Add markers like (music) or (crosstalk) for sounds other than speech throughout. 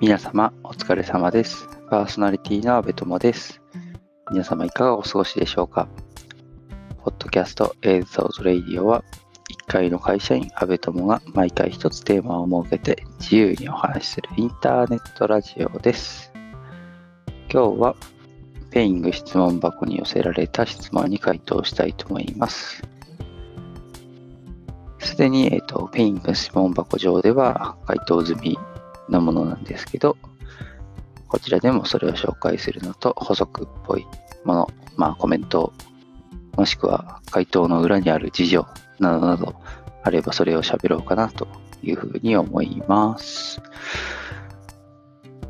皆様お疲れ様です。パーソナリティの阿部友です。皆様いかがお過ごしでしょうか？ポッドキャスト映像ズレイディオは一介の会社員阿部友が毎回一つテーマを設けて自由にお話しするインターネットラジオです。今日は Peing 質問箱に寄せられた質問に回答したいと思います。すでに、えーと、 Peing 質問箱上では回答済みのものなんですけど、こちらでもそれを紹介するのと補足っぽいもの、まあコメント、もしくは回答の裏にある事情などなどあればそれを喋ろうかなというふうに思います。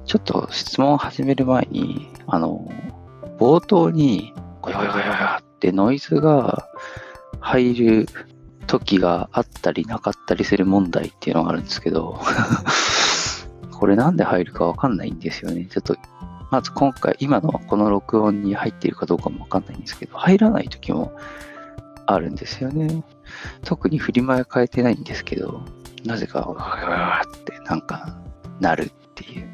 ちょっと質問を始める前に、あの、冒頭にゴヨゴヨゴヨゴヨってノイズが入る時があったりなかったりする問題っていうのがあるんですけど、これなんで入るかわかんないんですよね。ちょっと、まず今回、今のこの録音に入っているかどうかもわかんないんですけど、入らない時もあるんですよね。特に振り前変えてないんですけど、なぜか、わわってなんかなるっていう。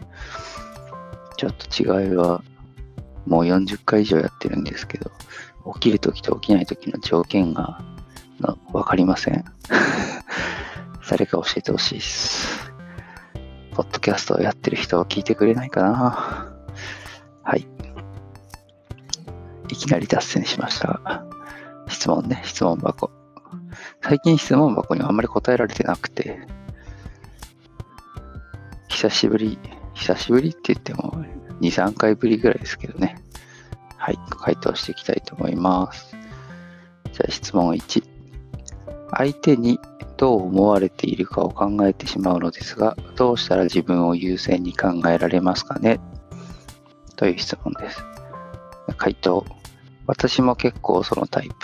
ちょっと違いは、もう40回以上やってるんですけど、起きる時と起きない時の条件がわかりません。(laughs) 誰か教えてほしいです。ポッドキャストをやってる人は聞いてくれないかなはい。いきなり脱線しました。質問ね、質問箱。最近質問箱にはあんまり答えられてなくて、久しぶり、久しぶりって言っても2、3回ぶりぐらいですけどね。はい、回答していきたいと思います。じゃあ質問1。相手にどう思われているかを考えてしまうのですが、どうしたら自分を優先に考えられますかね？という質問です。回答。私も結構そのタイプ。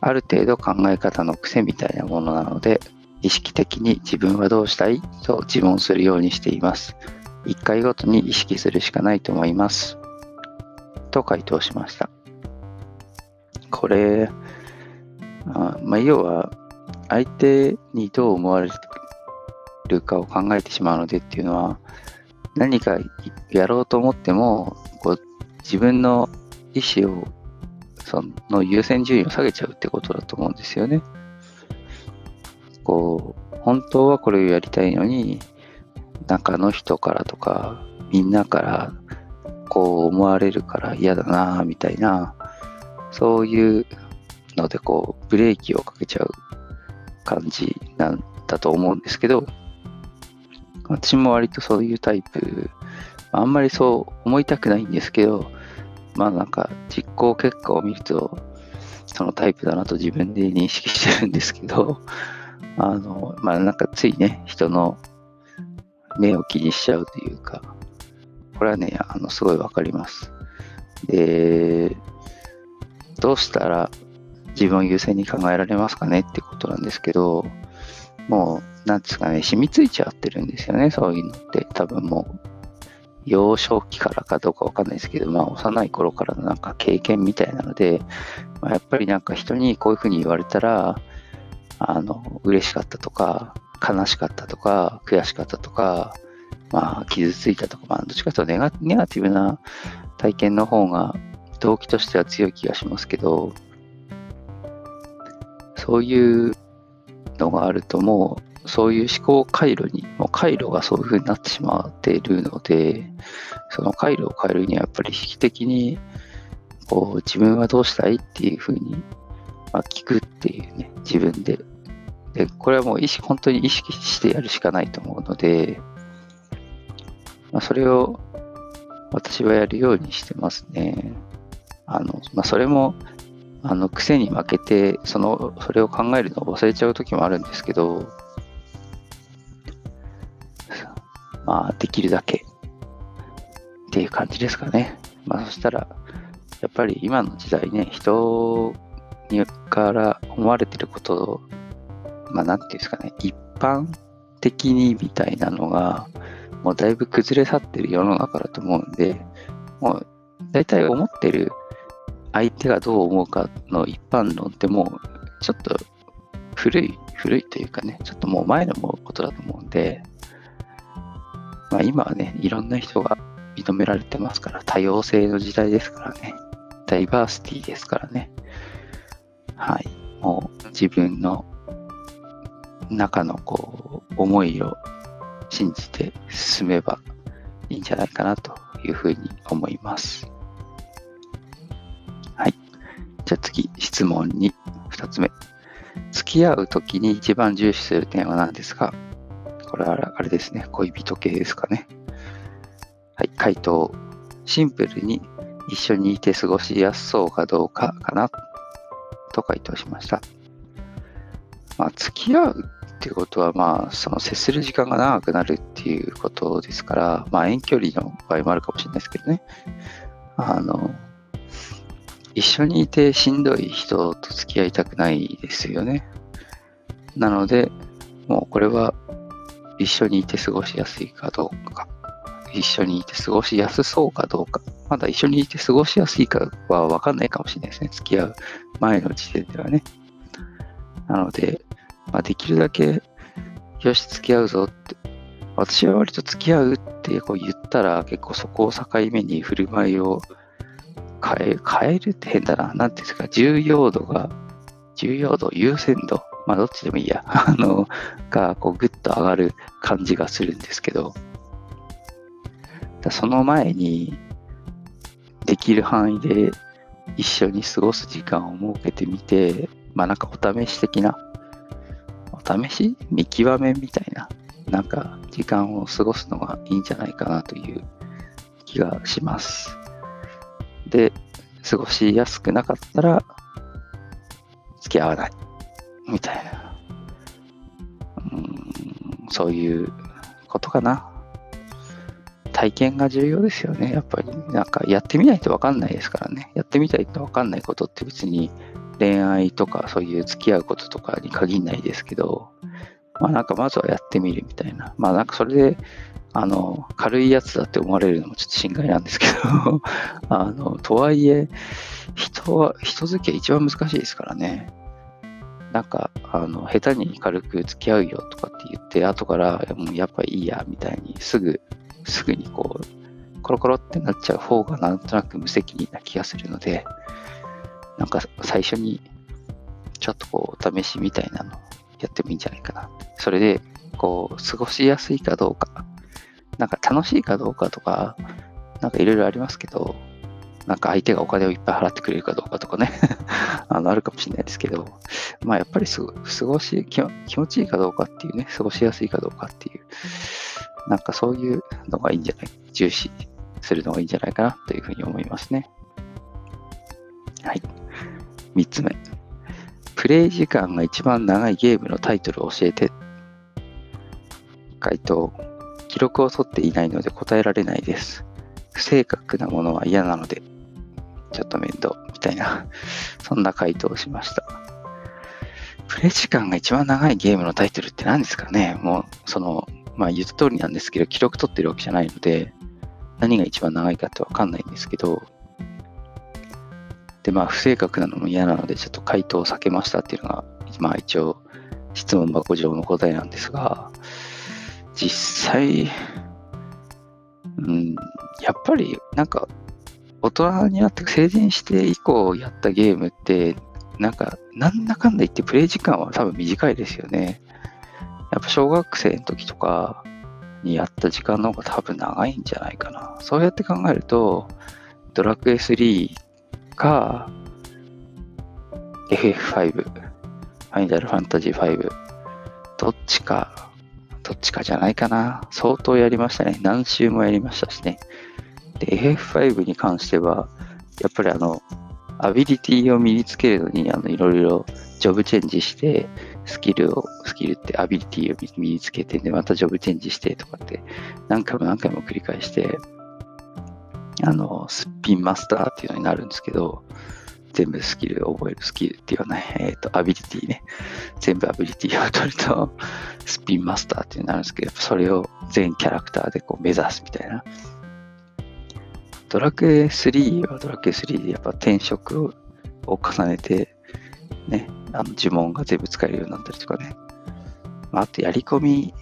ある程度考え方の癖みたいなものなので、意識的に自分はどうしたい？と自問するようにしています。1回ごとに意識するしかないと思います。と回答しました。これ、あまあ、要は、相手にどう思われるかを考えてしまうのでっていうのは、何かやろうと思っても、こう自分の意思を、その優先順位を下げちゃうってことだと思うんですよね。こう、本当はこれをやりたいのに、中の人からとか、みんなから、こう思われるから嫌だなみたいな、そういうので、こう、ブレーキをかけちゃう感じなんだと思うんですけど、私も割とそういうタイプ、あんまりそう思いたくないんですけど、まあなんか実行結果を見ると、そのタイプだなと自分で認識してるんですけど、あの、まあなんかついね、人の目を気にしちゃうというか、これはね、あの、すごいわかります。で、どうしたら自分を優先に考えられますかねってことなんですけど、もう、なんですかね、染みついちゃってるんですよね、そういうのって。多分もう、幼少期からかどうかわかんないですけど、まあ、幼い頃からのなんか経験みたいなので、まあ、やっぱりなんか人にこういうふうに言われたら、あの、嬉しかったとか、悲しかったとか、悔しかったとか、まあ、傷ついたとか、まあ、どっちかというとネガネガティブな体験の方が動機としては強い気がしますけど、そういうのがあるともう、そういう思考回路に、もう回路がそういう風になってしまっているので、その回路を変えるにはやっぱり意識的に、こう、自分はどうしたいっていう風に、まあ、聞くっていうね、自分で。で、これはもう意識、本当に意識してやるしかないと思うので、まあ、それを私はやるようにしてますね。あの、まあ、それも、あの、癖に負けて、その、それを考えるのを忘れちゃう時もあるんですけど、まあ、できるだけっていう感じですかね。まあ、そしたら、やっぱり今の時代ね、人にから思われてることを、まあ、なんていうんですかね、一般的にみたいなのが、もうだいぶ崩れ去ってる世の中だと思うんで、もう、大体思ってる相手がどう思うかの一般論ってもう、ちょっと古い、古いというかね、ちょっともう前のことだと思うんで、まあ、今はね、いろんな人が認められてますから、多様性の時代ですからね。ダイバーシティですからね。はい。もう自分の中のこう、思いを信じて進めばいいんじゃないかなというふうに思います。じゃあ次、質問に2つ目。付き合うときに一番重視する点は何ですか？これはあれですね。恋人系ですかね。はい。回答。シンプルに一緒にいて過ごしやすそうかどうかかなと回答しました。まあ、付き合うってことは、まあ、その接する時間が長くなるっていうことですから、まあ、遠距離の場合もあるかもしれないですけどね。あの、一緒にいてしんどい人と付き合いたくないですよね。なので、もうこれは一緒にいて過ごしやすいかどうか、一緒にいて過ごしやすそうかどうか、まだ一緒にいて過ごしやすいかはわかんないかもしれないですね。付き合う前の時点ではね。なので、まあ、できるだけ、よし、付き合うぞって。私は割と付き合うってこう言ったら、結構そこを境目に振る舞いを変え、変えるって変だな。なんていうんですか、重要度が、重要度、優先度、まあどっちでもいいや、(laughs) あの、がこうグッと上がる感じがするんですけど、その前に、できる範囲で一緒に過ごす時間を設けてみて、まあなんかお試し的なお試し？見極めみたいな、なんか時間を過ごすのがいいんじゃないかなという気がします。で、過ごしやすくなかったら、付き合わない。みたいな。うん、そういうことかな。体験が重要ですよね。やっぱり、なんかやってみないとわかんないですからね。やってみたいとわかんないことって別に恋愛とかそういう付き合うこととかに限らないですけど、まあなんかまずはやってみるみたいな。まあなんかそれで、あの、軽いやつだって思われるのもちょっと心外なんですけど (laughs) あの、とはいえ、人は、人付き合い一番難しいですからね。なんか、あの、下手に軽く付き合うよとかって言って、後から、もうやっぱいいや、みたいに、すぐ、すぐにこう、コロコロってなっちゃう方がなんとなく無責任な気がするので、なんか最初にちょっとこうお試しみたいなのやってもいいんじゃないかな。それで、こう、過ごしやすいかどうか、なんか楽しいかどうかとか、なんかいろいろありますけど、なんか相手がお金をいっぱい払ってくれるかどうかとかね (laughs) あの、あるかもしれないですけど、まあやっぱりす過ごし気、気持ちいいかどうかっていうね、過ごしやすいかどうかっていう、なんかそういうのがいいんじゃない、重視するのがいいんじゃないかなというふうに思いますね。はい。3つ目。プレイ時間が一番長いゲームのタイトルを教えて。回答。記録を取っていないので答えられないです。不正確なものは嫌なので、ちょっと面倒、みたいな、そんな回答をしました。プレイ時間が一番長いゲームのタイトルって何ですかねもう、その、まあ言った通りなんですけど、記録取ってるわけじゃないので、何が一番長いかってわかんないんですけど、で、まあ、不正確なのも嫌なので、ちょっと回答を避けましたっていうのが、まあ、一応、質問箱上の答えなんですが、実際、うん、やっぱり、なんか、大人になって成人して以降やったゲームって、なんか、なんだかんだ言ってプレイ時間は多分短いですよね。やっぱ小学生の時とかにやった時間の方が多分長いんじゃないかな。そうやって考えると、ドラクエ3か、FF5、ファイナルファンタジー5、どっちか、っちかじゃないかな。相当やりましたね。何周もやりましたしね。で、FF5 に関しては、やっぱりあの、アビリティを身につけるのに、あの、いろいろジョブチェンジして、スキルを、スキルってアビリティを身につけて、で、またジョブチェンジしてとかって、何回も何回も繰り返して、あの、すっぴんマスターっていうのになるんですけど、全部スキルを覚えるスキルっていうのはね、えっ、ー、と、アビリティね。全部アビリティを取ると、(laughs) すっぴんマスターっていうのになるんですけど、それを全キャラクターでこう目指すみたいな。ドラクエ3はドラクエ3でやっぱ転職を重ねて、ね、あの呪文が全部使えるようになったりとかね。まあ、あとやり込み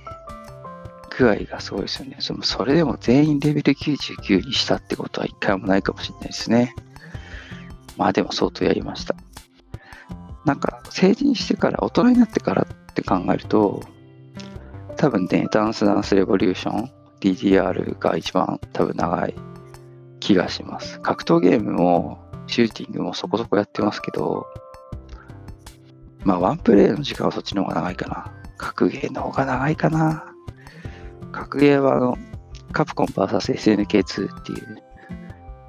具合がすごいですよね。そのそれでも全員レベル99にしたってことは一回もないかもしれないですね。まあでも相当やりました。なんか成人してから大人になってからって考えると多分ねダンスダンスレボリューション DDR が一番多分長い気がします。格闘ゲームもシューティングもそこそこやってますけどまあワンプレイの時間はそっちの方が長いかな。格ゲーの方が長いかな。格ゲーはあの、カプコン VS SNK2 っていう、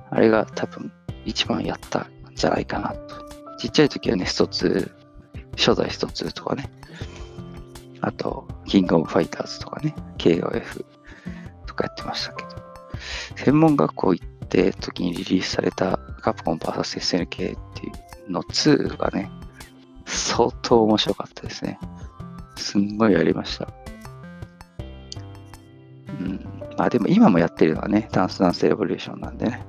あれが多分一番やったじゃないかなと。ちっちゃい時はね、スト2、初代スト2とかね。あと、キングオブファイターズとかね、KOF とかやってましたけど、専門学校行って時にリリースされたカプコン VSSNK っていうの2がね、相当面白かったですね。すんごいやりました。うん。まあでも今もやってるのはね、ダンスダンスレボリューションなんでね。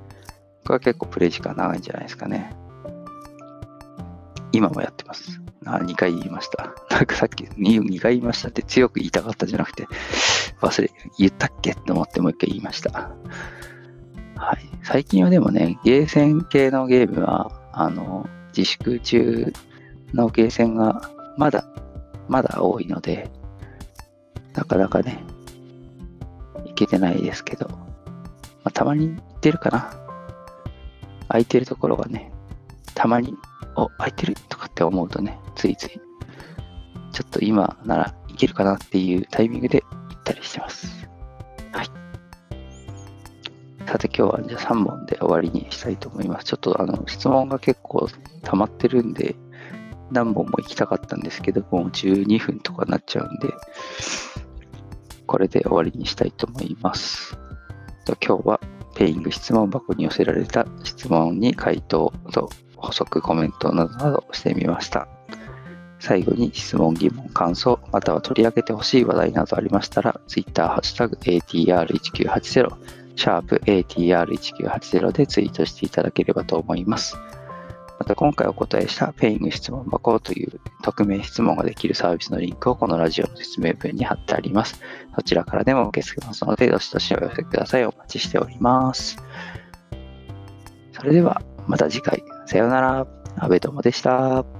は結構プレイ時間長いんじゃないですかね。今もやってます。あ、2回言いました。(laughs) なんかさっき 2, 2回言いましたって強く言いたかったじゃなくて、忘れ、言ったっけと思ってもう一回言いました。はい。最近はでもね、ゲーセン系のゲームは、あの、自粛中のゲーセンがまだまだ多いので、なかなかね、行けてないですけど、まあ、たまに行ってるかな。空いてるところがね、たまに、お、空いてるとかって思うとね、ついつい、ちょっと今ならいけるかなっていうタイミングで行ったりしてます。はい。さて今日はじゃあ3本で終わりにしたいと思います。ちょっとあの質問が結構溜まってるんで、何本も行きたかったんですけど、もう12分とかなっちゃうんで、これで終わりにしたいと思います。今日はペイング質問箱に寄せられた質問に回答と補足コメントなどなどしてみました。最後に質問、疑問、感想、または取り上げてほしい話題などありましたら、Twitter、ハッシュタグ ATR1980、シャープ ATR1980 でツイートしていただければと思います。また今回お答えしたペイング質問箱という匿名質問ができるサービスのリンクをこのラジオの説明文に貼ってあります。そちらからでも受け付けますので、どしどしお寄せください。お待ちしております。それではまた次回。さようなら。阿部友でした。